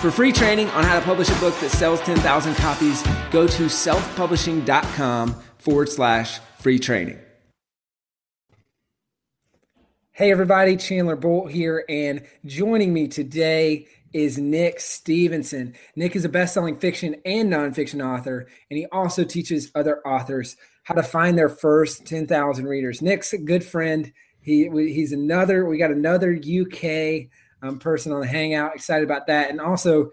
For free training on how to publish a book that sells 10,000 copies, go to selfpublishing.com forward slash free training. Hey, everybody, Chandler Bolt here, and joining me today is Nick Stephenson. Nick is a best selling fiction and nonfiction author, and he also teaches other authors how to find their first 10,000 readers. Nick's a good friend. He, he's another, we got another UK um, person on the Hangout. Excited about that, and also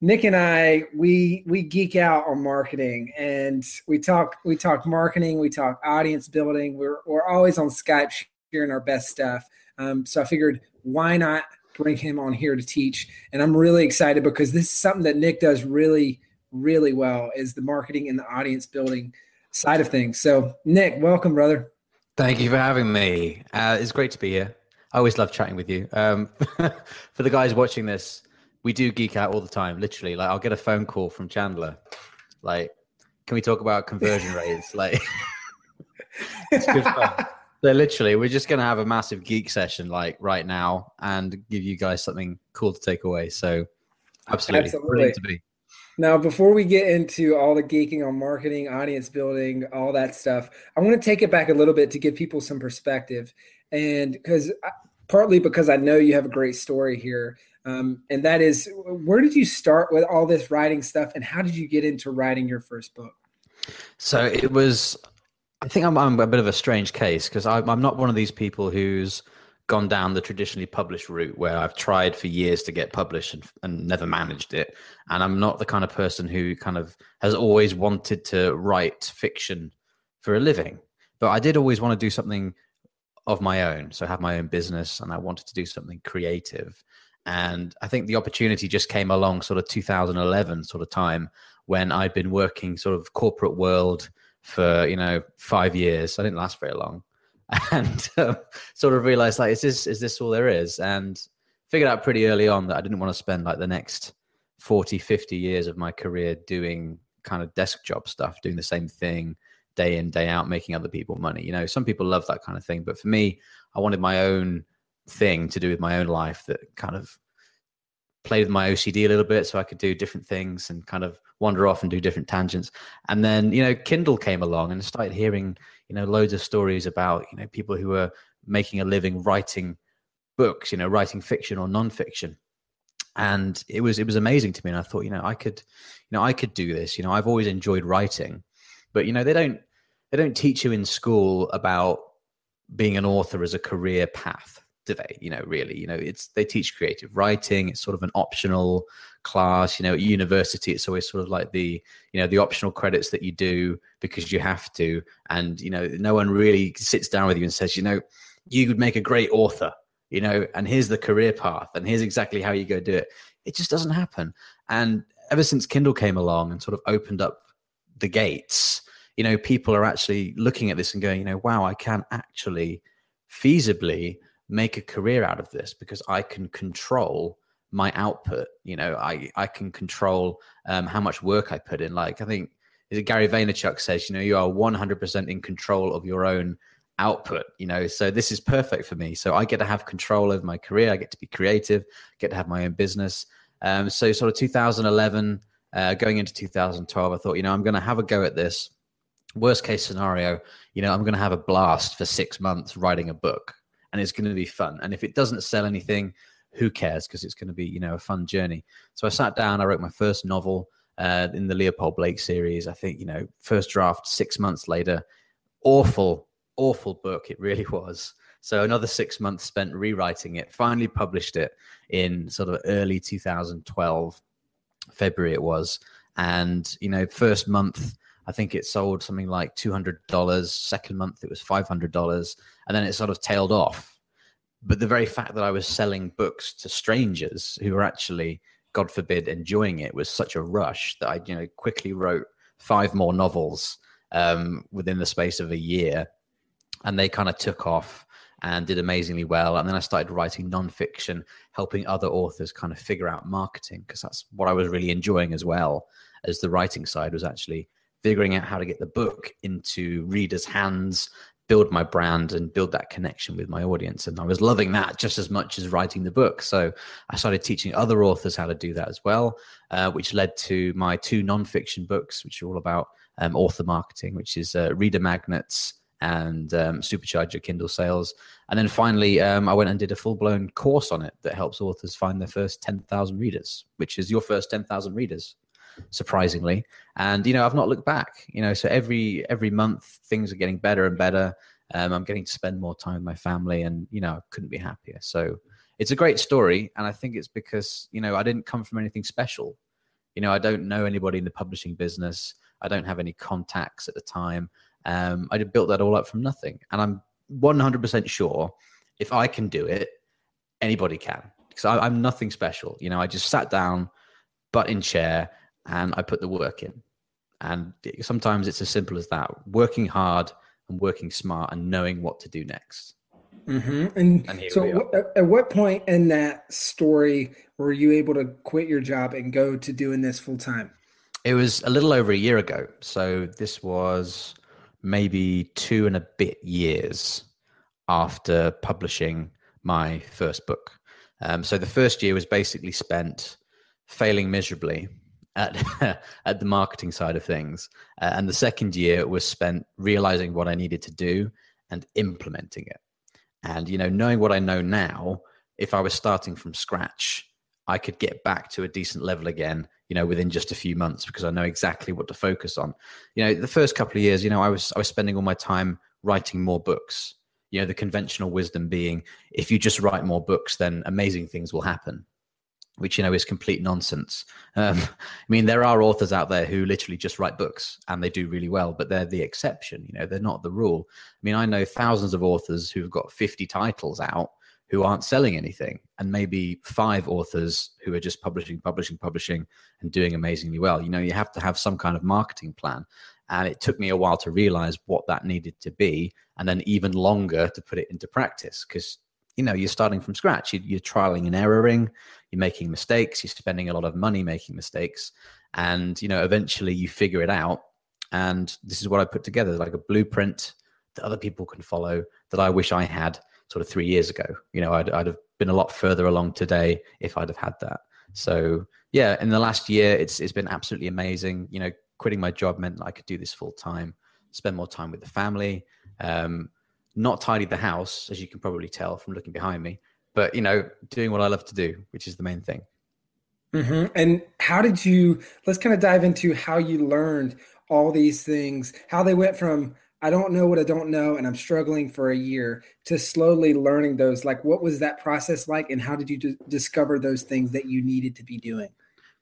Nick and I we we geek out on marketing, and we talk we talk marketing, we talk audience building. We're we're always on Skype sharing our best stuff. Um, so I figured why not bring him on here to teach, and I'm really excited because this is something that Nick does really really well is the marketing and the audience building side of things. So Nick, welcome, brother. Thank you for having me. Uh, it's great to be here. I always love chatting with you. Um, for the guys watching this, we do geek out all the time. Literally, like I'll get a phone call from Chandler, like, "Can we talk about conversion rates?" Like, it's good fun. So literally, we're just gonna have a massive geek session like right now and give you guys something cool to take away. So, absolutely, absolutely. brilliant to be. Now, before we get into all the geeking on marketing, audience building, all that stuff, I want to take it back a little bit to give people some perspective and because partly because I know you have a great story here, um, and that is where did you start with all this writing stuff, and how did you get into writing your first book? So it was. I think I'm, I'm a bit of a strange case because I'm not one of these people who's gone down the traditionally published route where I've tried for years to get published and, and, never managed it. And I'm not the kind of person who kind of has always wanted to write fiction for a living. But I did always want to do something of my own. So I have my own business and I wanted to do something creative. And I think the opportunity just came along sort of 2011 sort of time when I'd been working sort of corporate world for, you know, five years. I didn't last very long. And um, sort of realized like, is this, is this all there is? And figured out pretty early on that I didn't want to spend like the next 40, 50 years of my career doing kind of desk job stuff, doing the same thing, day in day out making other people money you know? Some people love that kind of thing but for me i wanted my own thing to do with my own life that kind of played with my ocd a little bit so i could do different things and kind of wander off and do different tangents. And then you know kindle came along and started hearing you know loads of stories about you know people who were making a living writing books you know writing fiction or nonfiction. And it was it was amazing to me and i thought you know i could you know i could do this you know? I've always enjoyed writing but you know, they don't they don't teach you in school about being an author as a career path do they? You know really you know it's they teach creative writing it's sort of an optional class you know at university it's always sort of like the you know the optional credits that you do because you have to. And you know no one really sits down with you and says you know you would make a great author you know and here's the career path and here's exactly how you go do it. It just doesn't happen. And ever since kindle came along and sort of opened up the gates, you know, people are actually looking at this and going, you know, wow, I can actually feasibly make a career out of this because I can control my output. You know, I I can control um, how much work I put in. Like I think Gary Vaynerchuk says, you know, you are 100% in control of your own output. You know, so this is perfect for me. So I get to have control over my career. I get to be creative. Get to have my own business. Um, so sort of 2011 uh, going into 2012, I thought, you know, I'm going to have a go at this. Worst case scenario, you know, I'm going to have a blast for six months writing a book and it's going to be fun. And if it doesn't sell anything, who cares? Because it's going to be, you know, a fun journey. So I sat down, I wrote my first novel uh, in the Leopold Blake series. I think, you know, first draft six months later, awful, awful book. It really was. So another six months spent rewriting it, finally published it in sort of early 2012 February it was, and you know, first month I think it sold something like two hundred dollars. Second month it was five hundred dollars, and then it sort of tailed off. But the very fact that I was selling books to strangers who were actually God forbid, enjoying it was such a rush that I, you know, quickly wrote five more novels um, within the space of a year, and they kind of took off and did amazingly well. And then I started writing nonfiction, helping other authors kind of figure out marketing because that's what I was really enjoying as well as the writing side was actually figuring out how to get the book into readers' hands, build my brand, and build that connection with my audience. And I was loving that just as much as writing the book. So I started teaching other authors how to do that as well, uh, which led to my two nonfiction books, which are all about um, author marketing, which is uh, Reader Magnets and um, supercharge your Kindle sales. And then finally, um, I went and did a full blown course on it that helps authors find their first 10,000 readers, which is your first 10,000 readers surprisingly. And you know, I've not looked back. You know, so every every month things are getting better and better. Um, I'm getting to spend more time with my family, and you know, I couldn't be happier. So it's a great story, and I think it's because you know I didn't come from anything special. You know, I don't know anybody in the publishing business. I don't have any contacts at the time. Um, I built that all up from nothing, and I'm 100% sure if I can do it, anybody can. Because I'm nothing special. You know, I just sat down, butt in chair, and I put the work in. And sometimes it's as simple as that working hard and working smart and knowing what to do next. Mm-hmm. And, and so, at what point in that story were you able to quit your job and go to doing this full time? It was a little over a year ago. So, this was maybe two and a bit years after publishing my first book. Um, so, the first year was basically spent failing miserably at at the marketing side of things, uh, and the second year was spent realizing what I needed to do and implementing it. And you know, knowing what I know now, if I was starting from scratch, I could get back to a decent level again. You know, within just a few months because I know exactly what to focus on. You know, the first couple of years, you know, I was I was spending all my time writing more books. You know, the conventional wisdom being if you just write more books, then amazing things will happen which you know is complete nonsense. Um, I mean, there are authors out there who literally just write books and they do really well, but they're the exception. You know, they're not the rule. I mean, I know thousands of authors who've got 50 titles out who aren't selling anything, and maybe five authors who are just publishing, publishing, publishing, and doing amazingly well. You know, you have to have some kind of marketing plan. And it took me a while to realize what that needed to be, and then even longer to put it into practice because you know you're starting from scratch. You, are trialing and erroring. You're making mistakes. You're spending a lot of money making mistakes. And you know eventually you figure it out. And this is what i put together like a blueprint that other people can follow that i wish i had sort of three years ago. You know i'd, I'd have been a lot further along today if i'd have had that. So yeah in the last year it's it's been absolutely amazing. You know quitting my job meant i could do this full time spend more time with the family um, not tidy the house, as you can probably tell from looking behind me, but you know, doing what I love to do, which is the main thing. Mm-hmm. And how did you? Let's kind of dive into how you learned all these things, how they went from I don't know what I don't know, and I'm struggling for a year to slowly learning those. Like, what was that process like, and how did you d- discover those things that you needed to be doing?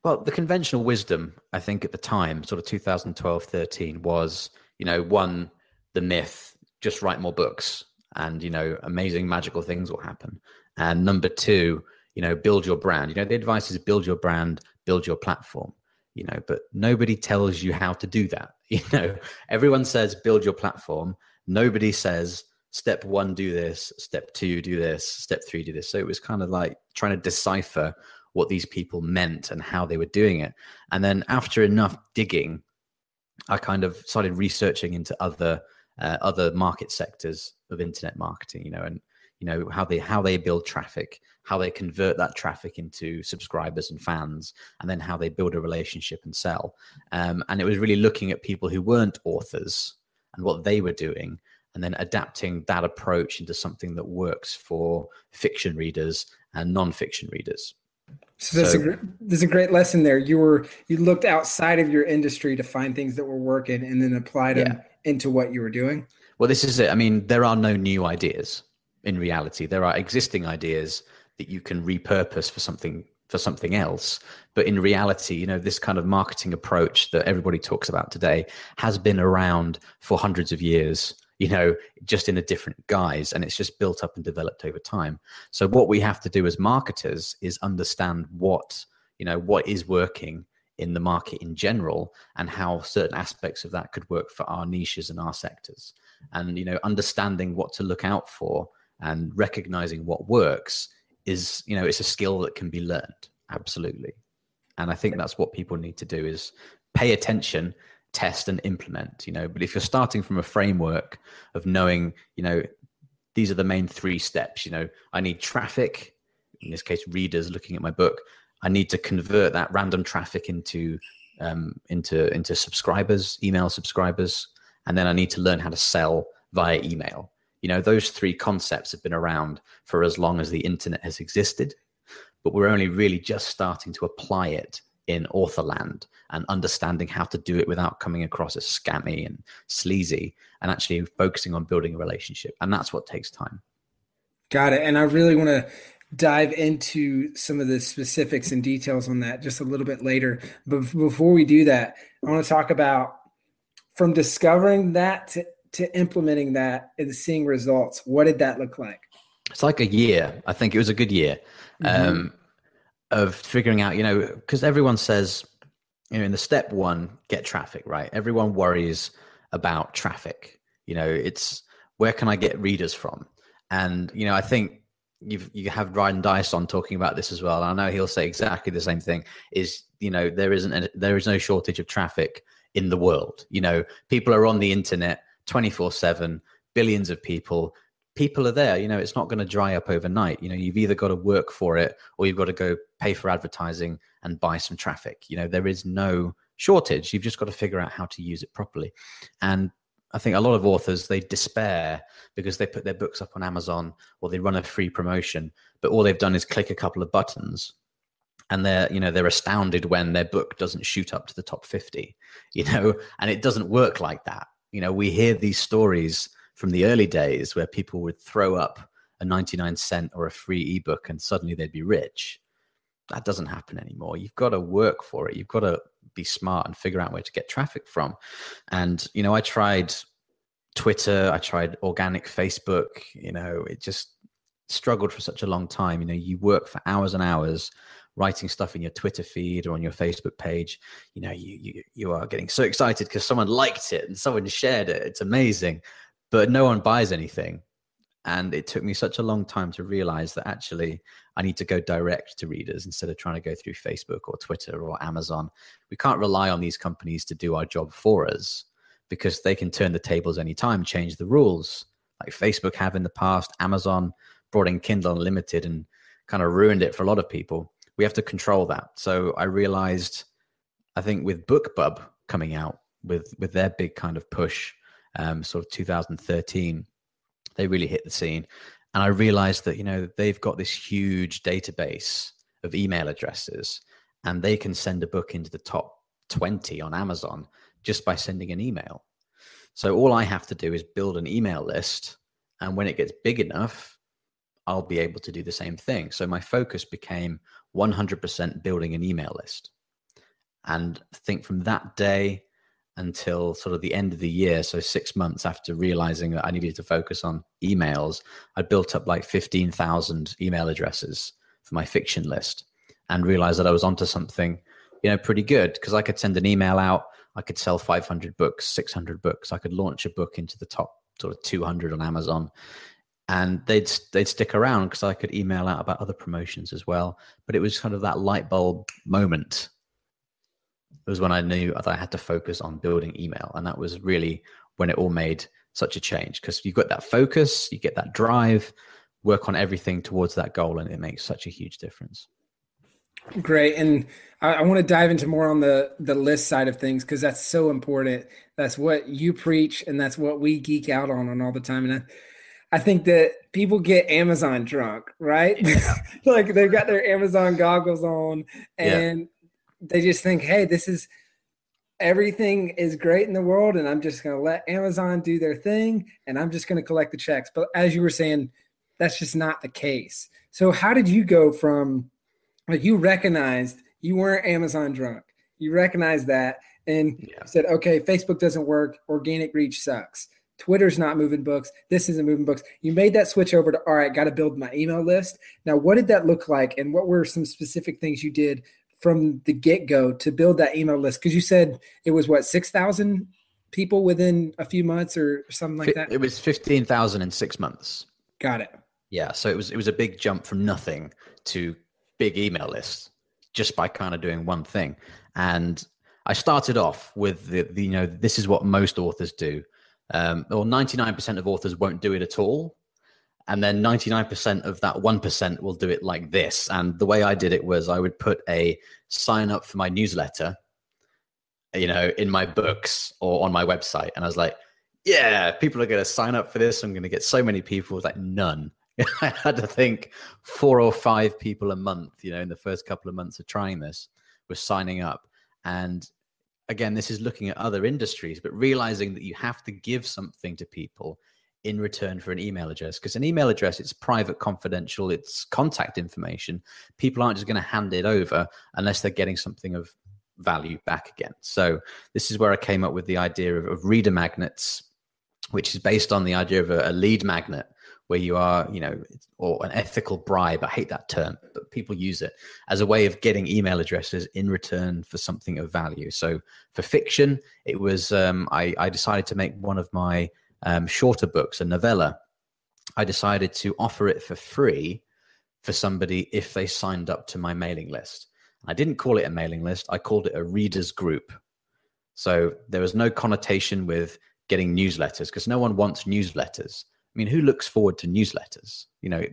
Well, the conventional wisdom, I think, at the time, sort of 2012, 13, was, you know, one, the myth just write more books and you know amazing magical things will happen. And number two you know build your brand. You know the advice is build your brand build your platform you know but nobody tells you how to do that you know. Everyone says build your platform. Nobody says step one do this step two do this step three do this. So it was kind of like trying to decipher what these people meant and how they were doing it. And then after enough digging i kind of started researching into other uh, other market sectors of internet marketing you know and you know how they how they build traffic how they convert that traffic into subscribers and fans and then how they build a relationship and sell. Um, and it was really looking at people who weren't authors and what they were doing and then adapting that approach into something that works for fiction readers and non-fiction readers. So there's, so, a, there's a great lesson there. You were you looked outside of your industry to find things that were working, and then applied them yeah into what you were doing? Well, this is it. I mean, there are no new ideas in reality. There are existing ideas that you can repurpose for something for something else. But in reality, you know, this kind of marketing approach that everybody talks about today has been around for hundreds of years, you know, just in a different guise. And it's just built up and developed over time. So what we have to do as marketers is understand what you know, what is working in the market in general and how certain aspects of that could work for our niches and our sectors. And, you know, understanding what to look out for and recognizing what works is, you know, it's a skill that can be learned. Absolutely. And I think that's what people need to do is pay attention test and implement you know but if you're starting from a framework of knowing you know these are the main three steps you know i need traffic in this case readers looking at my book i need to convert that random traffic into um, into into subscribers email subscribers and then i need to learn how to sell via email. You know those three concepts have been around for as long as the internet has existed but we're only really just starting to apply it in authorland and understanding how to do it without coming across as scammy and sleazy and actually focusing on building a relationship. And that's what takes time. Got it. And i really want to dive into some of the specifics and details on that just a little bit later but before we do that i want to talk about from discovering that to, to implementing that and seeing results what did that look like it's like a year i think it was a good year mm-hmm. um, of figuring out, you know, because everyone says, you know, in the step one, get traffic, right? Everyone worries about traffic. You know, it's where can I get readers from? And, you know, I think you've you have Ryan Dyson talking about this as well. I know he'll say exactly the same thing. Is you know there isn't a, there is no shortage of traffic in the world. You know, people are on the internet twenty four seven, billions of people people are there. You know, it's not going to dry up overnight. You know, you've either got to work for it or you've got to go pay for advertising and buy some traffic. You know, there is no shortage. You've just got to figure out how to use it properly. And I think a lot of authors they despair because they put their books up on Amazon or they run a free promotion, but all they've done is click a couple of buttons and they're you know they're astounded when their book doesn't shoot up to the top 50 you know and it doesn't work like that you know we hear these stories from the early days where people would throw up a 99 cent or a free ebook and suddenly they'd be rich. That doesn't happen anymore. You've got to work for it. You've got to be smart and figure out where to get traffic from. And, you know, I tried Twitter, I tried organic Facebook, you know, it just struggled for such a long time. You know, you work for hours and hours writing stuff in your Twitter feed or on your Facebook page, you know, you you, you are getting so excited because someone liked it and someone shared it. It's amazing but no one buys anything. And it took me such a long time to realize that actually I need to go direct to readers instead of trying to go through Facebook or Twitter or Amazon. We can't rely on these companies to do our job for us because they can turn the tables anytime, change the rules, like Facebook have in the past. Amazon brought in Kindle Unlimited and kind of ruined it for a lot of people. We have to control that. So I realized, I think with BookBub coming out with with their big kind of push um, sort of 2013, they really hit the scene. And I realized that, you know, they've got this huge database of email addresses and they can send a book into the top 20 on Amazon just by sending an email. So all I have to do is build an email list. And when it gets big enough, I'll be able to do the same thing. So my focus became 100% building an email list. And I think from that day, until sort of the end of the year. So six months after realizing that I needed to focus on emails, I built up like 15,000 email addresses for my fiction list and realized that I was onto something, you know, pretty good because I could send an email out. I could sell 500 books, 600 books. I could launch a book into the top sort of 200 on Amazon and they'd they'd stick around because I could email out about other promotions as well. But it was kind of that light bulb moment was when I knew that I had to focus on building email. And that was really when it all made such a change because you've got that focus, you get that drive, work on everything towards that goal, and it makes such a huge difference. Great, and I, I want to dive into more on the the list side of things because that's so important. That's what you preach, and that's what we geek out on on all the time. And I, I think that people get Amazon drunk, right? Yeah. like they've got their Amazon goggles on, and yeah they just think, hey, this is everything is great in the world, and I'm just going to let Amazon do their thing, and I'm just going to collect the checks. But as you were saying, that's just not the case. So, how did you go from like you recognized you weren't Amazon drunk? You recognized that and yeah. said, okay, Facebook doesn't work, organic reach sucks. Twitter's not moving books. This isn't moving books. You made that switch over to all right, got to build my email list. Now, what did that look like, and what were some specific things you did from the get go to build that email list? Because you said it was what six thousand people within a few months or something like that. It was fifteen thousand in six months. Got it. Yeah, so it was it was a big jump from nothing to big email lists just by kind of doing one thing. And I started off with the, the you know this is what most authors do. Um, or 99% of authors won't do it at all and then 99% of that 1% will do it like this. And the way i did it was i would put a sign up for my newsletter you know in my books or on my website. And i was like yeah people are going to sign up for this. I'm going to get so many people. Like none. I had to think four or five people a month you know in the first couple of months of trying this were signing up. And again this is looking at other industries but realizing that you have to give something to people in return for an email address because an email address it's private confidential it's contact information people aren't just going to hand it over unless they're getting something of value back again so this is where i came up with the idea of, of reader magnets which is based on the idea of a, a lead magnet where you are, you know, or an ethical bribe. I hate that term, but people use it as a way of getting email addresses in return for something of value. So for fiction, it was um, I, I decided to make one of my um, shorter books, a novella, I decided to offer it for free for somebody if they signed up to my mailing list. I didn't call it a mailing list, I called it a readers group. So there was no connotation with getting newsletters because no one wants newsletters. I mean, who looks forward to newsletters? You know,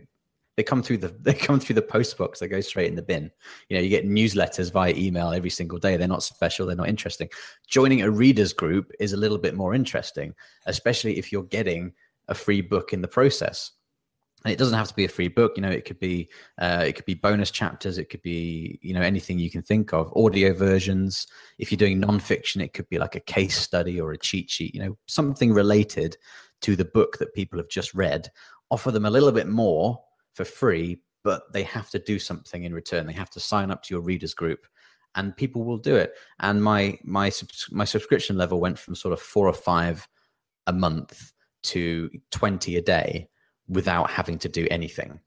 they come through the they come through the post box they go straight in the bin. You know you get newsletters via email every single day. They're not special they're not interesting. Joining a readers group is a little bit more interesting especially if you're getting a free book in the process. And it doesn't have to be a free book you know it could be uh, it could be bonus chapters it could be you know anything you can think of. Audio versions if you're doing nonfiction it could be like a case study or a cheat sheet you know something related to the book that people have just read. Offer them a little bit more for free, but they have to do something in return. They have to sign up to your readers group, and people will do it. And my my my subscription level went from sort of four or five a month to twenty a day without having to do anything.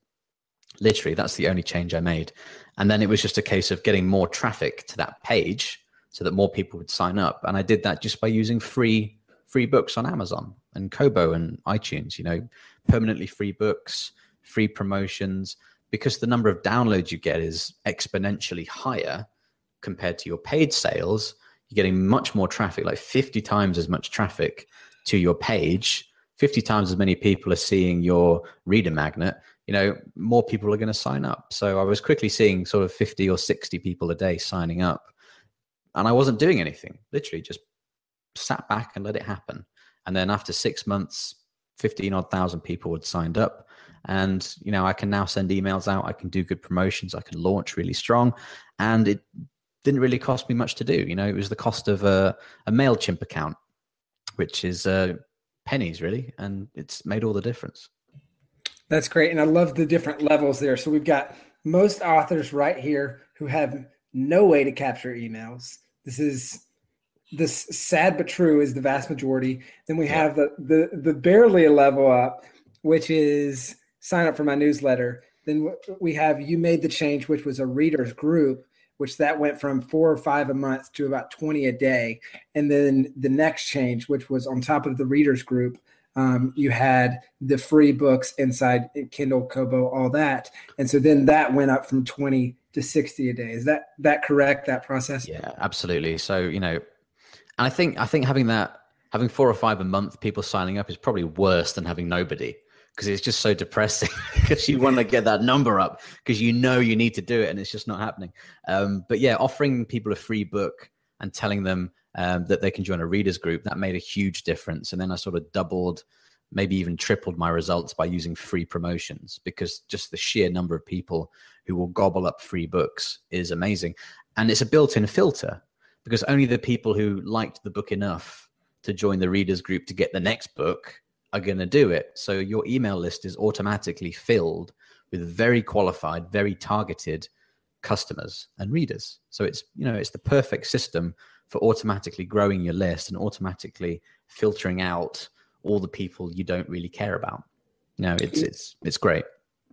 Literally, that's the only change I made. And then it was just a case of getting more traffic to that page so that more people would sign up. And I did that just by using free free books on Amazon and Kobo and iTunes, you know, permanently free books, free promotions, because the number of downloads you get is exponentially higher compared to your paid sales, you're getting much more traffic, like 50 times as much traffic to your page. 50 times as many people are seeing your reader magnet, you know, more people are going to sign up. So I was quickly seeing sort of 50 or 60 people a day signing up. And I wasn't doing anything, literally just sat back and let it happen. And then after six months, 15 odd thousand people had signed up and you know i can now send emails out. I can do good promotions. I can launch really strong. And it didn't really cost me much to do. You know it was the cost of a, a mailchimp account which is uh, pennies really. And it's made all the difference. That's great. And i love the different levels there. So we've got most authors right here who have no way to capture emails. This is this sad but true is the vast majority. Then we have the the the barely a level up which is sign up for my newsletter. Then we have you made the change, which was a readers group, which that went from four or five a month to about 20 a day. And then the next change, which was on top of the readers group, um, you had the free books inside Kindle, Kobo, all that. And so then that went up from 20 to 60 a day. Is that that correct? That process? Yeah, absolutely. So, you know, and I think I think having that having four or five a month people signing up is probably worse than having nobody because it's just so depressing because you want to get that number up because you know you need to do it and it's just not happening. Um, but yeah, offering people a free book and telling them um, that they can join a readers group that made a huge difference. And then I sort of doubled, maybe even tripled my results by using free promotions because just the sheer number of people who will gobble up free books is amazing. And it's a built in filter because only the people who liked the book enough to join the readers group to get the next book are going to do it. So your email list is automatically filled with very qualified, very targeted customers and readers. So it's, you know, it's the perfect system for automatically growing your list and automatically filtering out all the people you don't really care about. No, it's it's it's great.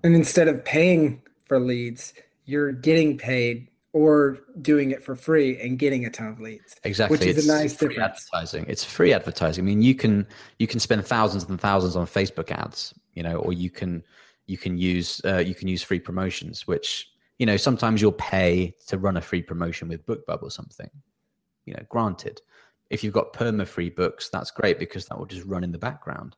And instead of paying for leads, you're getting paid or doing it for free and getting a ton of leads. Exactly, which is it's a nice free difference. advertising. It's free advertising. I mean, you can you can spend thousands and thousands on Facebook ads, you know, or you can you can use uh, you can use free promotions, which you know sometimes you'll pay to run a free promotion with BookBub or something. You know, granted, if you've got perma free books, that's great because that will just run in the background.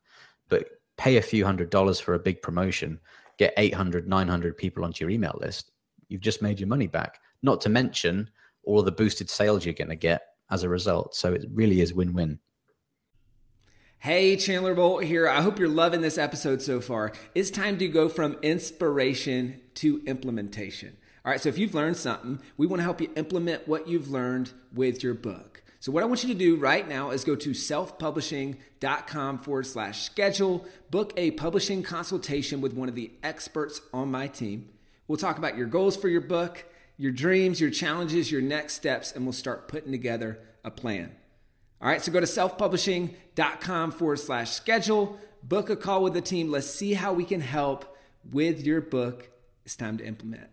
But pay a few hundred dollars for a big promotion, get 800, 900 people onto your email list. You've just made your money back not to mention all of the boosted sales you're going to get as a result. So it really is win win. Hey, Chandler Bolt here. I hope you're loving this episode so far. It's time to go from inspiration to implementation. All right, so if you've learned something, we want to help you implement what you've learned with your book. So, what I want you to do right now is go to selfpublishing.com forward slash schedule, book a publishing consultation with one of the experts on my team. We'll talk about your goals for your book your dreams, your challenges, your next steps, and we'll start putting together a plan. All right, so go to selfpublishing.com forward slash schedule, book a call with the team. Let's see how we can help with your book. It's time to implement.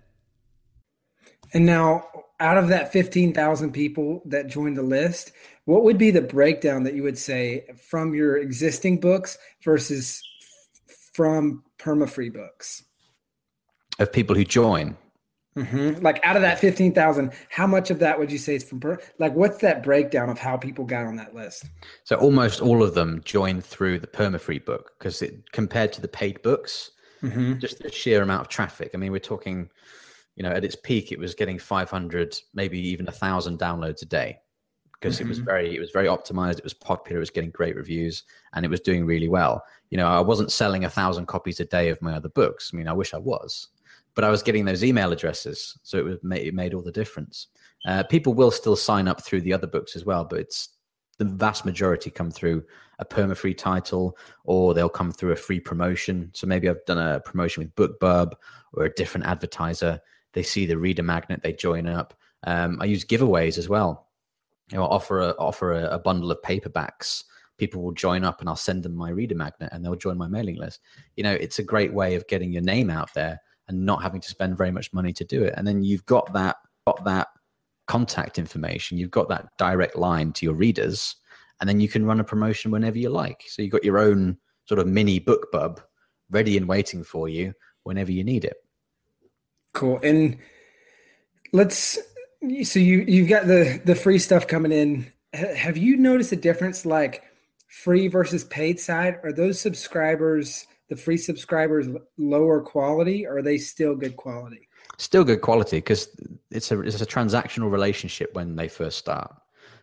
And now, out of that 15,000 people that joined the list, what would be the breakdown that you would say from your existing books versus from perma-free books? Of people who join? Mm-hmm. Like out of that fifteen thousand, how much of that would you say is from per- like what's that breakdown of how people got on that list? So almost all of them joined through the perma-free book because it compared to the paid books, mm-hmm. just the sheer amount of traffic. I mean, we're talking, you know, at its peak, it was getting five hundred, maybe even a thousand downloads a day because mm-hmm. it was mm-hmm. very, it was very optimized. It was popular. It was getting great reviews, and it was doing really well. You know, I wasn't selling a thousand copies a day of my other books. I mean, I wish I was but I was getting those email addresses, so it was it made all the difference. Uh, people will still sign up through the other books as well, but it's the vast majority come through a perma free title or they'll come through a free promotion. So maybe I've done a promotion with BookBub or a different advertiser. They see the reader magnet, they join up. Um, I use giveaways as well. You know, I'll offer a, offer a, a bundle of paperbacks people will join up and I'll send them my reader magnet and they'll join my mailing list. You know, it's a great way of getting your name out there and not having to spend very much money to do it. And then you've got that got that contact information, you've got that direct line to your readers, and then you can run a promotion whenever you like. So you've got your own sort of mini BookBub ready and waiting for you whenever you need it. Cool. And let's so you you've got the the free stuff coming in. Have you noticed a difference like free versus paid side? Are those subscribers the free subscribers lower quality or are they still good quality? Still good quality because it's a it's a transactional relationship when they first start.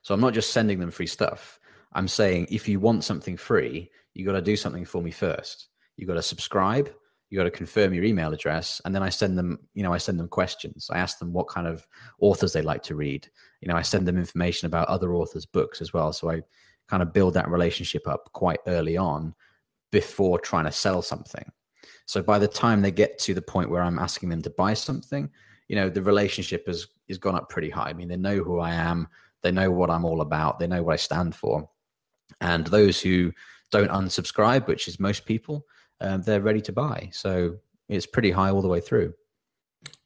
So i'm not just sending them free stuff. I'm saying if you want something free you got to do something for me first. You got to subscribe you got to confirm your email address and then i send them you know i send them questions. I ask them what kind of authors they like to read. You know i send them information about other authors books as well. So i kind of build that relationship up quite early on before trying to sell something. So by the time they get to the point where I'm asking them to buy something, you know, the relationship has has gone up pretty high. I mean, they know who I am, they know what I'm all about, they know what I stand for. And those who don't unsubscribe, which is most people, um, they're ready to buy. So it's pretty high all the way through.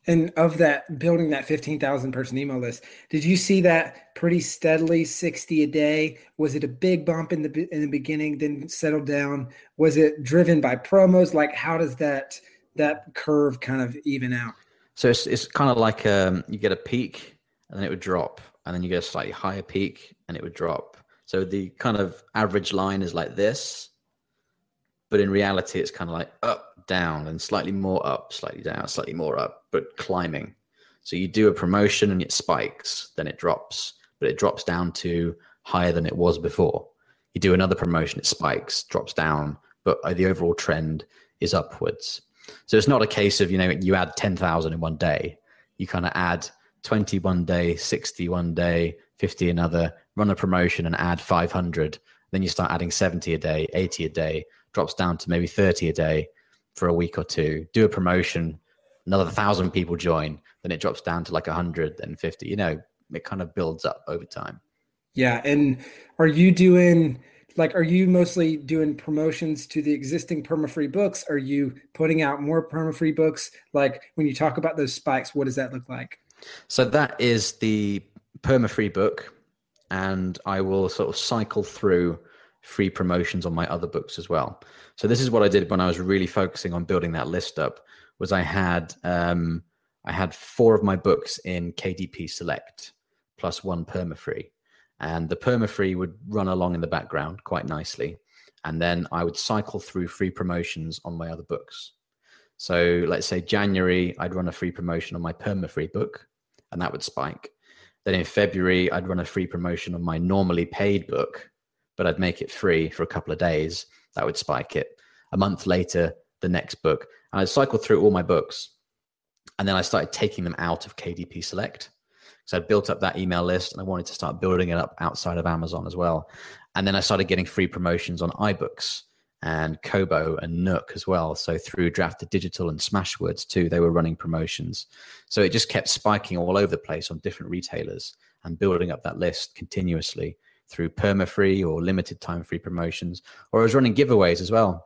And of that, building that 15,000 person email list, did you see that pretty steadily, 60 a day? Was it a big bump in the in the beginning, then settled down? Was it driven by promos? Like, how does that that curve kind of even out? So it's it's kind of like um, you get a peak and then it would drop, and then you get a slightly higher peak and it would drop. So the kind of average line is like this, but in reality, it's kind of like up down and slightly more up, slightly down, slightly more up, but climbing. So you do a promotion and it spikes, then it drops, but it drops down to higher than it was before. You do another promotion, it spikes, drops down, but the overall trend is upwards. So it's not a case of, you know, you add 10,000 in one day. You kind of add 20 one day, 60 one day, 50 another, run a promotion and add 500. Then you start adding 70 a day, 80 a day, drops down to maybe 30 a day, for a week or two, do a promotion, another thousand people join, then it drops down to like 150. You know, it kind of builds up over time. Yeah. And are you doing like are you mostly doing promotions to the existing perma-free books are you putting out more perma-free books like when you talk about those spikes what does that look like So that is the perma free book, and I will sort of cycle through free promotions on my other books as well. So this is what I did when I was really focusing on building that list up. Was I had um, I had four of my books in KDP Select plus one perma free, and the perma free would run along in the background quite nicely, and then I would cycle through free promotions on my other books. So let's say January, I'd run a free promotion on my perma free book, and that would spike. Then in February, I'd run a free promotion on my normally paid book, but I'd make it free for a couple of days. That would spike it. A month later, the next book. And I cycled through all my books. And then I started taking them out of KDP Select. So I built up that email list and I wanted to start building it up outside of Amazon as well. And then I started getting free promotions on iBooks and Kobo and Nook as well. So through Draft2Digital and Smashwords too, they were running promotions. So it just kept spiking all over the place on different retailers and building up that list continuously through perma-free or limited time free promotions. Or I was running giveaways as well,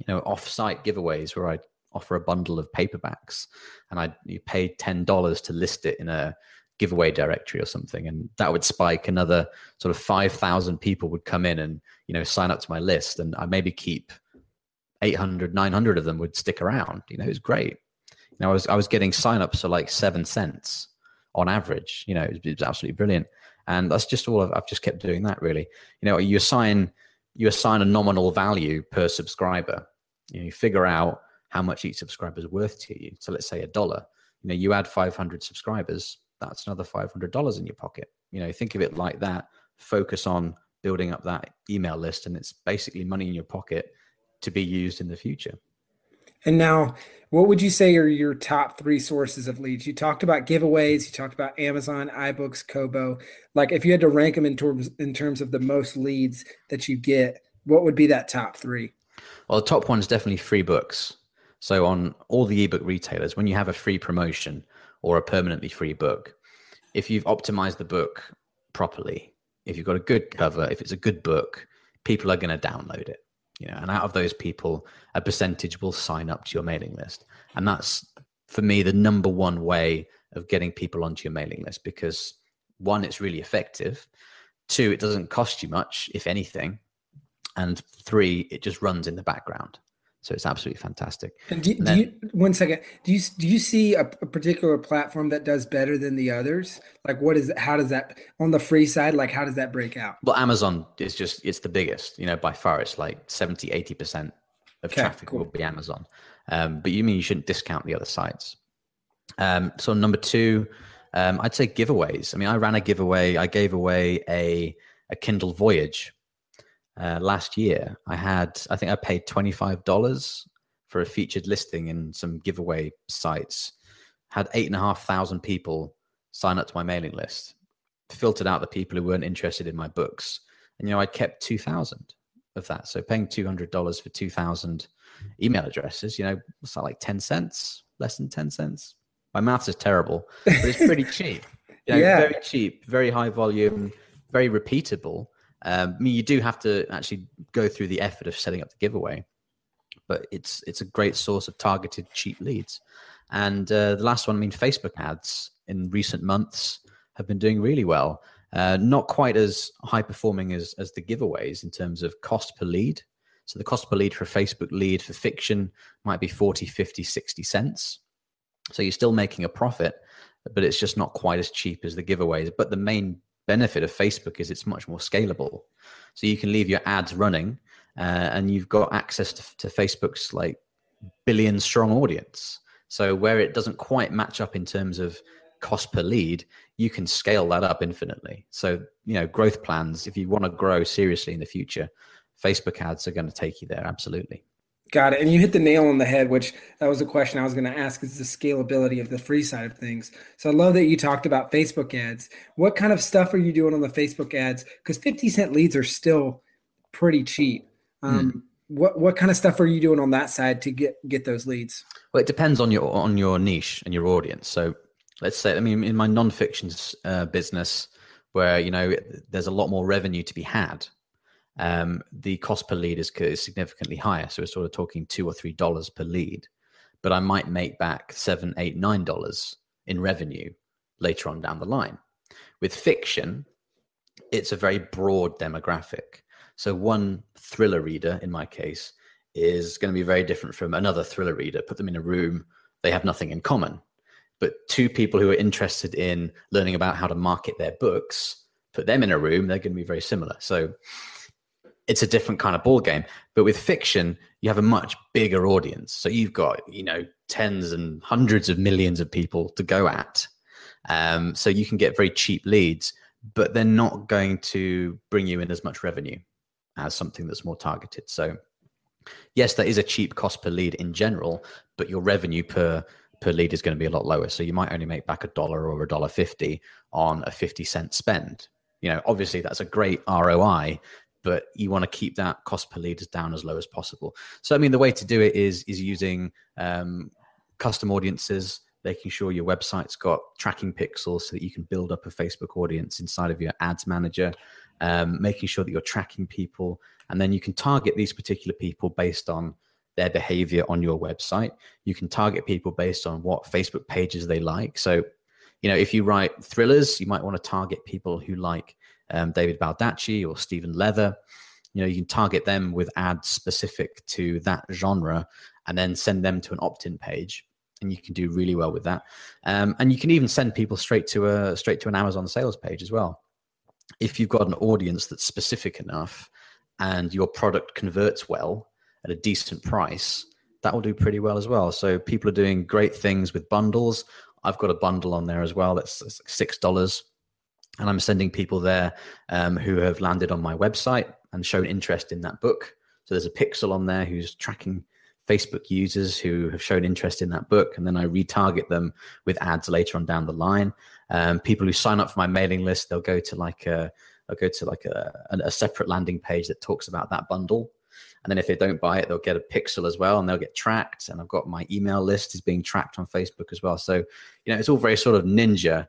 you know, off-site giveaways where I'd offer a bundle of paperbacks and I you paid ten dollars to list it in a giveaway directory or something. And that would spike another sort of 5000 people would come in and you know sign up to my list. And i maybe keep 800 900 of them would stick around. You know it was great. You know i was i was getting signups for like 7 cents on average. You know it was, it was absolutely brilliant. And that's just all I've, I've just kept doing that really. You know you assign you assign a nominal value per subscriber you, know, you figure out how much each subscriber is worth to you so let's say a dollar you know you add 500 subscribers that's another $500 in your pocket. You know, think of it like that. Focus on building up that email list, and it's basically money in your pocket to be used in the future. And now, what would you say are your top three sources of leads? You talked about giveaways, you talked about Amazon, iBooks, Kobo. Like, if you had to rank them in terms in terms of the most leads that you get, what would be that top three? Well, the top one is definitely free books. So on all the ebook retailers, when you have a free promotion, or a permanently free book. If you've optimized the book properly, if you've got a good cover, if it's a good book, people are going to download it. You know, and out of those people, a percentage will sign up to your mailing list. And that's for me the number one way of getting people onto your mailing list because one, it's really effective. Two, it doesn't cost you much, if anything. And three, it just runs in the background. So it's absolutely fantastic. And do, and then, do you, one second, do you do you see a, a, particular platform that does better than the others? Like, what is how does that on the free side? Like, how does that break out? Well, Amazon is just it's the biggest. You know, by far, it's like 70 80 percent of okay, traffic cool. will be Amazon. Um, but you mean you shouldn't discount the other sites? Um, so number two, um, I'd say giveaways. I mean, I ran a giveaway. I gave away a a Kindle Voyage uh, last year, I had, I think I paid $25 for a featured listing in some giveaway sites. Had eight and a half thousand people sign up to my mailing list, filtered out the people who weren't interested in my books. And, you know, I kept 2,000 of that. So paying $200 for 2,000 email addresses, you know, what's that like 10 cents? Less than 10 cents? My maths is terrible, but it's pretty cheap. You know, yeah. Very cheap, very high volume, very repeatable. Um, I mean, you do have to actually go through the effort of setting up the giveaway, but it's it's a great source of targeted cheap leads. And uh, the last one, I mean, Facebook ads in recent months have been doing really well. Uh, not quite as high performing as as the giveaways in terms of cost per lead. So the cost per lead for a Facebook lead for fiction might be 40, 50, 60 cents. So you're still making a profit, but it's just not quite as cheap as the giveaways. But the main benefit of Facebook is it's much more scalable. So you can leave your ads running, uh, and you've got access to, to Facebook's like billion strong audience. So where it doesn't quite match up in terms of cost per lead, you can scale that up infinitely. So you know, growth plans. If you want to grow seriously in the future, Facebook ads are going to take you there. Absolutely. Got it. And you hit the nail on the head, which that was a question I was going to ask is the scalability of the free side of things. So I love that you talked about Facebook ads. What kind of stuff are you doing on the Facebook ads? Because 50 cent leads are still pretty cheap. Um, mm. What what kind of stuff are you doing on that side to get get those leads? Well, it depends on your on your niche and your audience. So let's say, I mean, in my nonfiction uh, business, where you know there's a lot more revenue to be had um, the cost per lead is, is significantly higher. So we're sort of talking two or three dollars per lead, but I might make back seven, eight, nine dollars in revenue later on down the line. With fiction, it's a very broad demographic. So one thriller reader, in my case, is going to be very different from another thriller reader. Put them in a room, they have nothing in common. But two people who are interested in learning about how to market their books, put them in a room, they're going to be very similar. So it's a different kind of ball game. But with fiction, you have a much bigger audience. So you've got, you know, tens and hundreds of millions of people to go at. Um, so you can get very cheap leads, but they're not going to bring you in as much revenue as something that's more targeted. So yes, there is a cheap cost per lead in general, but your revenue per per lead is going to be a lot lower. So you might only make back a dollar or a dollar fifty on a fifty cent spend. You know, obviously that's a great ROI, but you want to keep that cost per lead down as low as possible. So I mean, the way to do it is is using um, custom audiences, making sure your website's got tracking pixels so that you can build up a Facebook audience inside of your ads manager, um, making sure that you're tracking people and then you can target these particular people based on their behavior on your website. You can target people based on what Facebook pages they like. So, you know, if you write thrillers, you might want to target people who like um, David Baldacci or Stephen Leather. You know, you can target them with ads specific to that genre and then send them to an opt-in page and you can do really well with that. Um, and you can even send people straight to a straight to an Amazon sales page as well. If you've got an audience that's specific enough and your product converts well at a decent price, that will do pretty well as well. So people are doing great things with bundles. I've got a bundle on there as well. That's six dollars, and I'm sending people there um, who have landed on my website and shown interest in that book. So there's a pixel on there who's tracking Facebook users who have shown interest in that book, and then I retarget them with ads later on down the line. Um, people who sign up for my mailing list, they'll go to like a I'll go to like a, a separate landing page that talks about that bundle. And then if they don't buy it, they'll get a pixel as well and they'll get tracked. And I've got my email list is being tracked on Facebook as well. So, you know, it's all very sort of ninja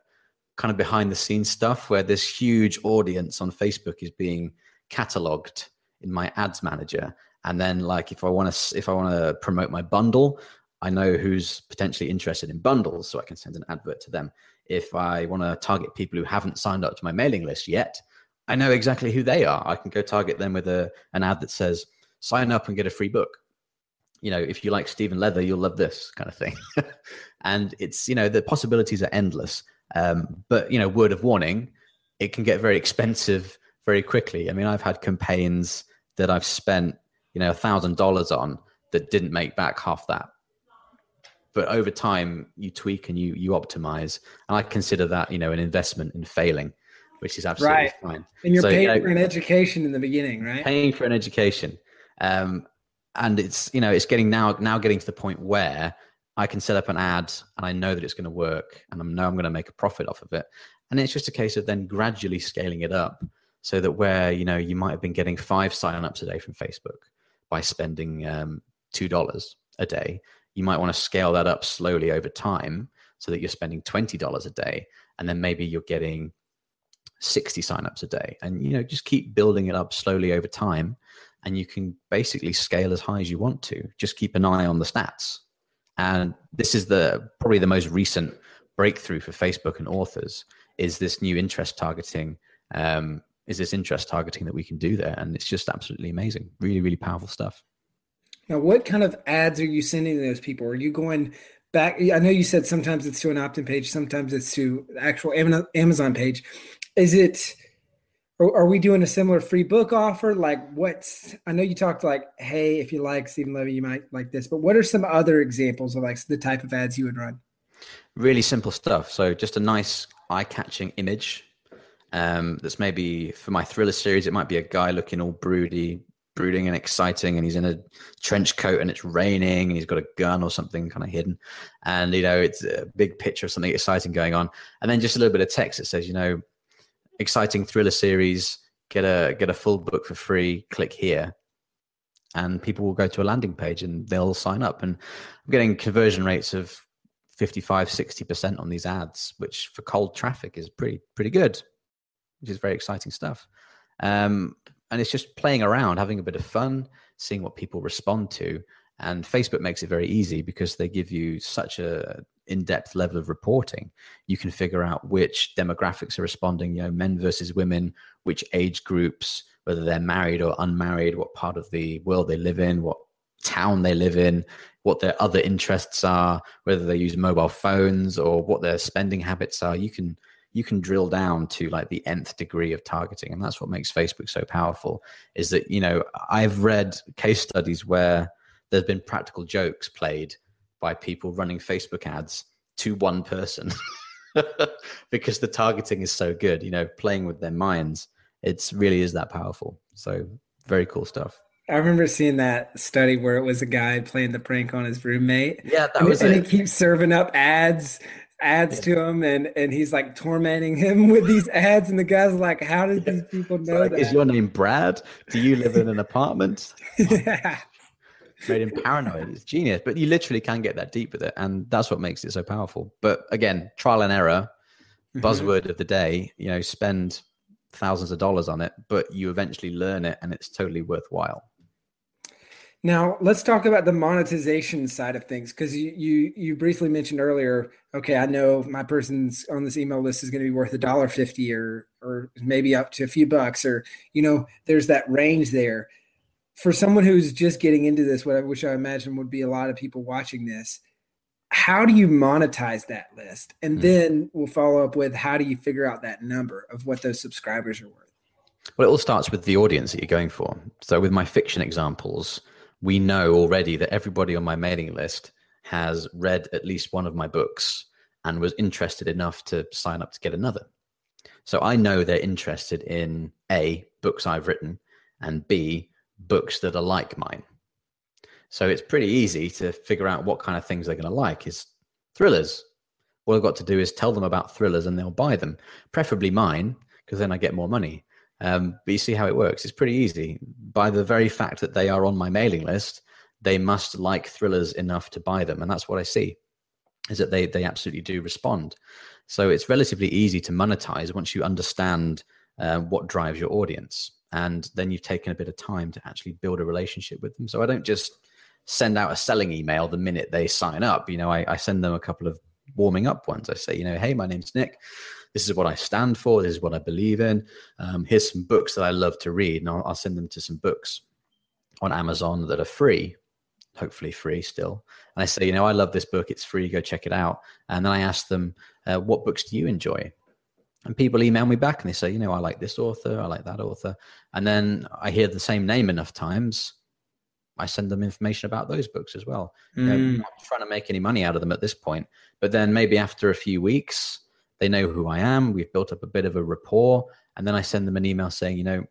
kind of behind the scenes stuff where this huge audience on Facebook is being cataloged in my ads manager. And then like if I want to if I want to promote my bundle, I know who's potentially interested in bundles so I can send an advert to them. If I want to target people who haven't signed up to my mailing list yet, I know exactly who they are. I can go target them with a an ad that says sign up and get a free book. You know, if you like Stephen Leather, you'll love this kind of thing. and it's you know the possibilities are endless. Um, but you know, word of warning, it can get very expensive very quickly. I mean, I've had campaigns that I've spent you know a thousand dollars on that didn't make back half that but over time you tweak and you you optimize and i consider that you know an investment in failing which is absolutely right. fine. And you're so, paying you know, for an education in the beginning, right? Paying for an education. Um, and it's you know it's getting now now getting to the point where I can set up an ad and I know that it's going to work and I know I'm going to make a profit off of it. And it's just a case of then gradually scaling it up so that where you know you might have been getting five signups a day from Facebook by spending um, two dollars a day, you might want to scale that up slowly over time so that you're spending twenty dollars a day, and then maybe you're getting 60 signups a day. And you know just keep building it up slowly over time and you can basically scale as high as you want to. Just keep an eye on the stats and this is the probably the most recent breakthrough for facebook and authors is this new interest targeting um, is this interest targeting that we can do there. And it's just absolutely amazing. Really really powerful stuff. Now what kind of ads are you sending to those people? Are you going back? I know you said sometimes it's to an opt-in page sometimes it's to actual amazon page. Is it are we doing a similar free book offer? Like what's i know you talked like hey if you like stephen levy you might like this but what are some other examples of like the type of ads you would run? Really simple stuff. So just a nice eye-catching image um, that's maybe for my thriller series it might be a guy looking all broody brooding and exciting and he's in a trench coat and it's raining and he's got a gun or something kind of hidden. And you know it's a big picture of something exciting going on. And then just a little bit of text that says you know exciting thriller series, get a get a full book for free, click here. And people will go to a landing page and they'll sign up. And I'm getting conversion rates of 55, 60% on these ads, which for cold traffic is pretty pretty good, which is very exciting stuff. Um, and it's just playing around, having a bit of fun, seeing what people respond to. And Facebook makes it very easy because they give you such a in-depth level of reporting you can figure out which demographics are responding you know men versus women which age groups whether they're married or unmarried what part of the world they live in what town they live in what their other interests are whether they use mobile phones or what their spending habits are. You can you can drill down to like the nth degree of targeting and that's what makes facebook so powerful is that you know i've read case studies where there's been practical jokes played by people running facebook ads to one person because the targeting is so good you know playing with their minds it's really is that powerful. So very cool stuff. I remember seeing that study where it was a guy playing the prank on his roommate. Yeah, that and, was and it. he keeps serving up ads ads to him and and he's like tormenting him with these ads and the guy's like how did these people know like, that? is your name brad? Do you live in an apartment? Yeah made him paranoid it's genius but you literally can get that deep with it and that's what makes it so powerful but again trial and error Mhm. buzzword of the day you know spend thousands of dollars on it but you eventually learn it and it's totally worthwhile Now let's talk about the monetization side of things because you, you you briefly mentioned earlier. Okay, I know my person's on this email list is going to be worth a dollar fifty or or maybe up to a few bucks or you know there's that range there. For someone who's just getting into this, what I- which I imagine would be a lot of people watching this, how do you monetize that list? And Hmm. then we'll follow up with how do you figure out that number of what those subscribers are worth? Well, it all starts with the audience that you're going for. So, with my fiction examples, we know already that everybody on my mailing list has read at least one of my books and was interested enough to sign up to get another. So, I know they're interested in A, books I've written, and B, books that are like mine. So, it's pretty easy to figure out what kind of things they're going to like is thrillers. All I've got to do is tell them about thrillers and they'll buy them, preferably mine, because then I get more money. Um, but you see how it works. It's pretty easy. By the very fact that they are on my mailing list, they must like thrillers enough to buy them, and that's what I see. Is that they they absolutely do respond. So it's relatively easy to monetize once you understand uh, what drives your audience, and then you've taken a bit of time to actually build a relationship with them. So I don't just send out a selling email the minute they sign up. You know, I, I send them a couple of warming up ones. I say, you know, hey, my name's Nick this is what I stand for. This is what I believe in. Um, here's some books that I love to read, and I'll, I'll, send them to some books on Amazon that are free, hopefully free still. And I say, you know, I love this book. It's free. Go check it out. And then I ask them, uh, what books do you enjoy? And people email me back and they say, you know, I like this author, I like that author. And then I hear the same name enough times. I send them information about those books as well. Mm. You know, I'm not trying to make any money out of them at this point. But then maybe after a few weeks, they know who I am. We've built up a bit of a rapport, and then I send them an email saying, you know,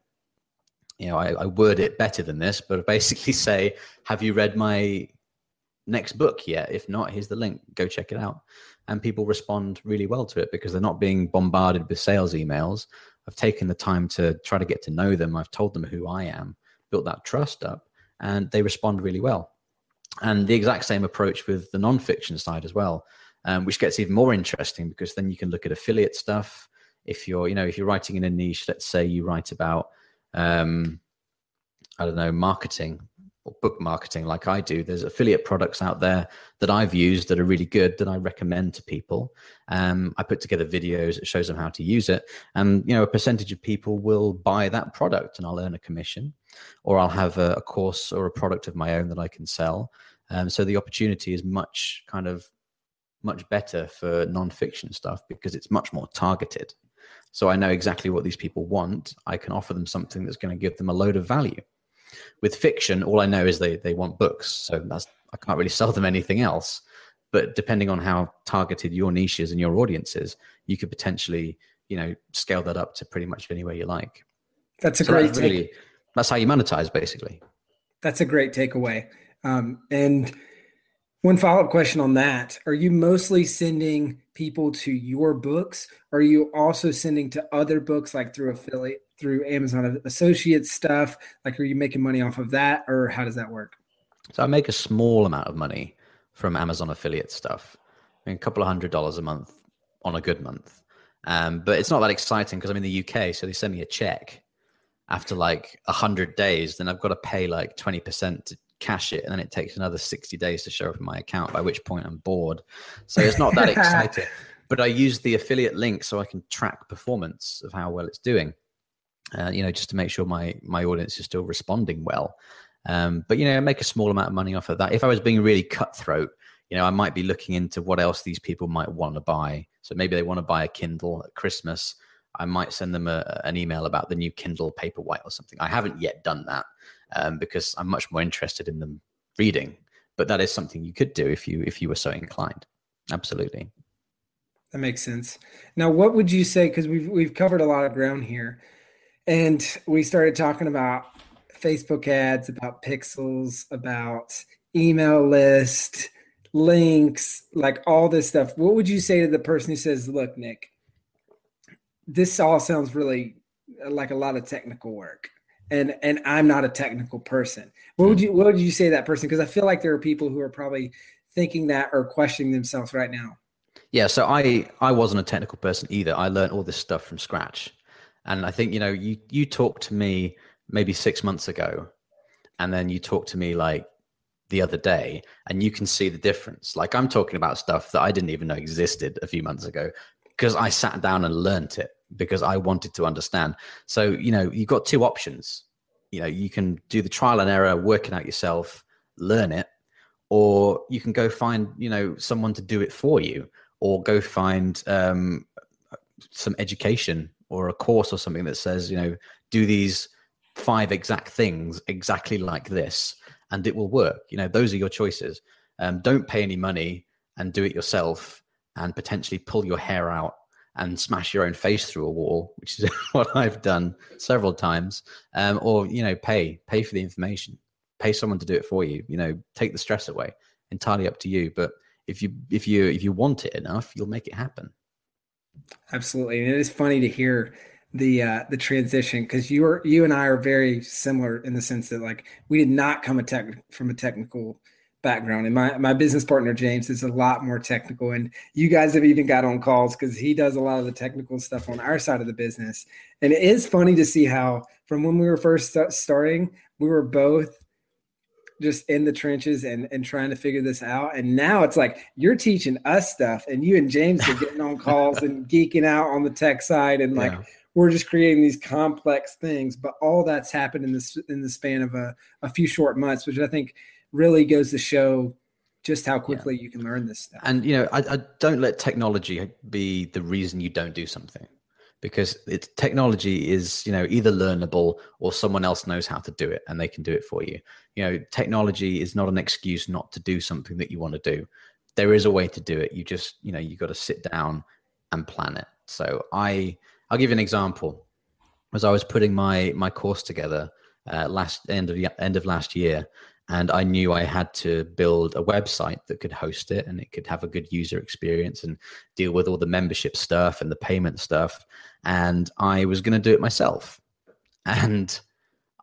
you know, I, I word it better than this, but I basically say, have you read my next book yet? If not, here's the link. Go check it out. And people respond really well to it because they're not being bombarded with sales emails. I've taken the time to try to get to know them. I've told them who I am, built that trust up, and they respond really well. And the exact same approach with the nonfiction side as well um, which gets even more interesting because then you can look at affiliate stuff. If you're, you know, if you're writing in a niche, let's say you write about, um, I don't know, marketing book marketing, like I do. There's affiliate products out there that I've used that are really good that I recommend to people. Um, I put together videos that shows them how to use it, and you know, a percentage of people will buy that product, and I'll earn a commission, or I'll have a, a course or a product of my own that I can sell. Um, so the opportunity is much kind of much better for nonfiction stuff because it's much more targeted. So I know exactly what these people want. I can offer them something that's going to give them a load of value. With fiction, all I know is they they want books, so that's I can't really sell them anything else. But depending on how targeted your niche is and your audience is, you could potentially, you know, scale that up to pretty much anywhere you like. That's a so great that's really take- that's how you monetize basically. That's a great takeaway. Um, and one follow up question on that. Are you mostly sending people to your books? Are you also sending to other books like through affiliate, through Amazon Associates stuff? Like, are you making money off of that? Or how does that work? So I make a small amount of money from Amazon affiliate stuff, I mean, a couple of hundred dollars a month on a good month. Um, but it's not that exciting because I'm in the UK, so they send me a check after like a hundred days, then I've got to pay like twenty percent cash it, and then it takes another 60 days to show up in my account, by which point I'm bored. So it's not that exciting. But I use the affiliate link so I can track performance of how well it's doing. Uh, you know, just to make sure my my audience is still responding well. Um, but you know, make a small amount of money off of that. If I was being really cutthroat, you know, I might be looking into what else these people might want to buy. So maybe they want to buy a Kindle at Christmas. I might send them a, an email about the new Kindle Paperwhite or something. I haven't yet done that um, because I'm much more interested in them reading. But that is something you could do if you if you were so inclined. Absolutely. That makes sense. Now, what would you say? Because we've we've covered a lot of ground here, and we started talking about Facebook ads, about pixels, about email list, links, like all this stuff. What would you say to the person who says, "Look, Nick, this all sounds really like a lot of technical work." And and I'm not a technical person. What would you what would you say to that person? Because I feel like there are people who are probably thinking that or questioning themselves right now. Yeah, so I I wasn't a technical person either. I learned all this stuff from scratch, and I think you know you you talked to me maybe six months ago, and then you talked to me like the other day, and you can see the difference. Like I'm talking about stuff that I didn't even know existed a few months ago because I sat down and learned it because I wanted to understand. So, you know, you've got two options. You know, you can do the trial and error, working out yourself, learn it, or you can go find, you know, someone to do it for you, or go find um, some education or a course or something that says, you know, do these five exact things exactly like this, and it will work. You know, those are your choices. Um, don't pay any money and do it yourself and potentially pull your hair out and smash your own face through a wall, which is what I've done several times. Um, or you know, pay pay for the information, pay someone to do it for you. You know, take the stress away. Entirely up to you. But if you if you if you want it enough, you'll make it happen. Absolutely, and it is funny to hear the uh, the transition because you are you and I are very similar in the sense that like we did not come a tech from a technical background. And my, my business partner james is a lot more technical. And you guys have even got on calls because he does a lot of the technical stuff on our side of the business. And it is funny to see how from when we were first starting we were both just in the trenches and, and trying to figure this out. And now it's like you're teaching us stuff and you and james are getting on calls and geeking out on the tech side and like yeah. we're just creating these complex things. But all that's happened in this in the span of a, a few short months which i think really goes to show just how quickly yeah. you can learn this stuff. And you know, I, I, don't let technology be the reason you don't do something, because it's technology is you know either learnable or someone else knows how to do it and they can do it for you. You know, technology is not an excuse not to do something that you want to do. There is a way to do it. You just you know you got to sit down and plan it. So I I'll give you an example. As I was putting my my course together uh, last end of end of last year, and I knew I had to build a website that could host it and it could have a good user experience and deal with all the membership stuff and the payment stuff. And I was going to do it myself. And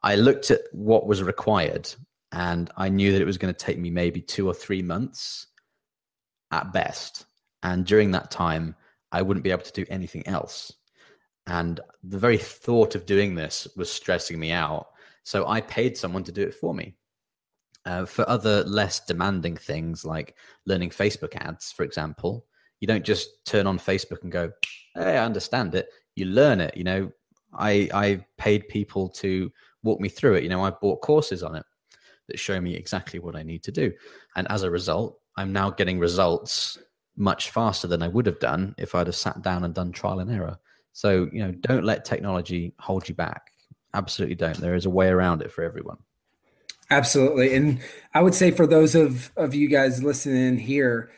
I looked at what was required and I knew that it was going to take me maybe two or three months at best. And during that time, I wouldn't be able to do anything else. And the very thought of doing this was stressing me out. So I paid someone to do it for me uh, for other less demanding things like learning Facebook ads, for example, you don't just turn on Facebook and go, "Hey, I understand it." You learn it. You know, I I paid people to walk me through it. You know, I bought courses on it that show me exactly what I need to do, and as a result, I'm now getting results much faster than I would have done if I'd have sat down and done trial and error. So you know, don't let technology hold you back. Absolutely don't. There is a way around it for everyone. Absolutely. And I would say for those of, of you guys listening here,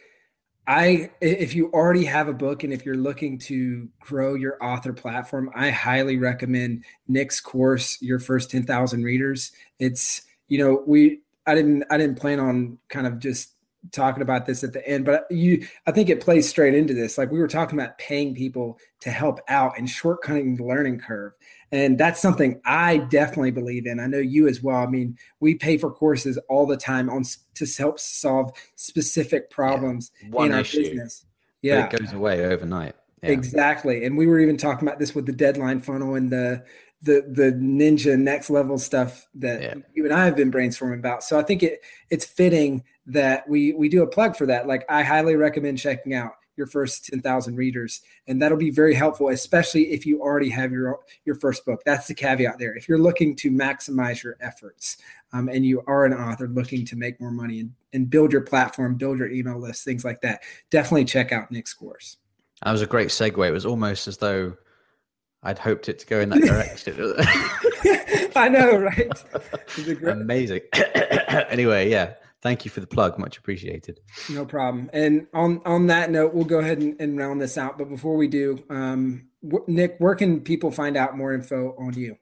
I if you already have a book and if you're looking to grow your author platform, I highly recommend Nick's course, Your First 10,000 Readers. It's, you know, we I didn't I didn't plan on kind of just talking about this at the end, but you I think it plays straight into this. Like we were talking about paying people to help out and shortcutting the learning curve. And that's something I definitely believe in. I know you as well. I mean, we pay for courses all the time on to help solve specific problems yeah, in our issue, business. Yeah, it goes away overnight. Yeah. Exactly. And we were even talking about this with the deadline funnel and the the the ninja next level stuff that yeah. you and I have been brainstorming about. So I think it it's fitting that we we do a plug for that. Like I highly recommend checking out your first 10,000 readers and that'll be very helpful especially if you already have your your first book. That's the caveat there. If you're looking to maximize your efforts um, and you are an author looking to make more money and, and build your platform, build your email list, things like that, definitely check out Nick's course. That was a great segue. It was almost as though I'd hoped it to go in that direction. I know, right? Amazing. anyway, yeah. Thank you for the plug. Much appreciated. No problem. And on on that note, we'll go ahead and, and round this out. But before we do, um, Nick, where can people find out more info on you?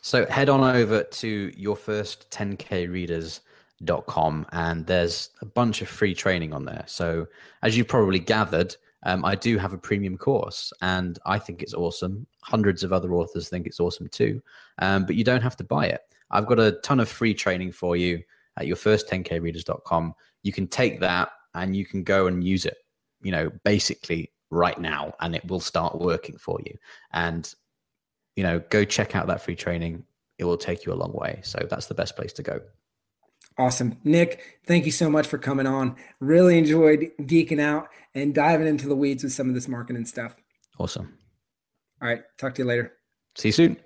So head on over to your first 10k readers.com and there's a bunch of free training on there. So as you've probably gathered, um, I do have a premium course and I think it's awesome. Hundreds of other authors think it's awesome too. Um, but you don't have to buy it. I've got a ton of free training for you at your first 10k readers.com. You can take that and you can go and use it, you know, basically right now and it will start working for you. And, you know, go check out that free training. It will take you a long way. So that's the best place to go. Awesome. Nick, thank you so much for coming on. Really enjoyed geeking out and diving into the weeds with some of this marketing stuff. Awesome. All right. Talk to you later. See you soon.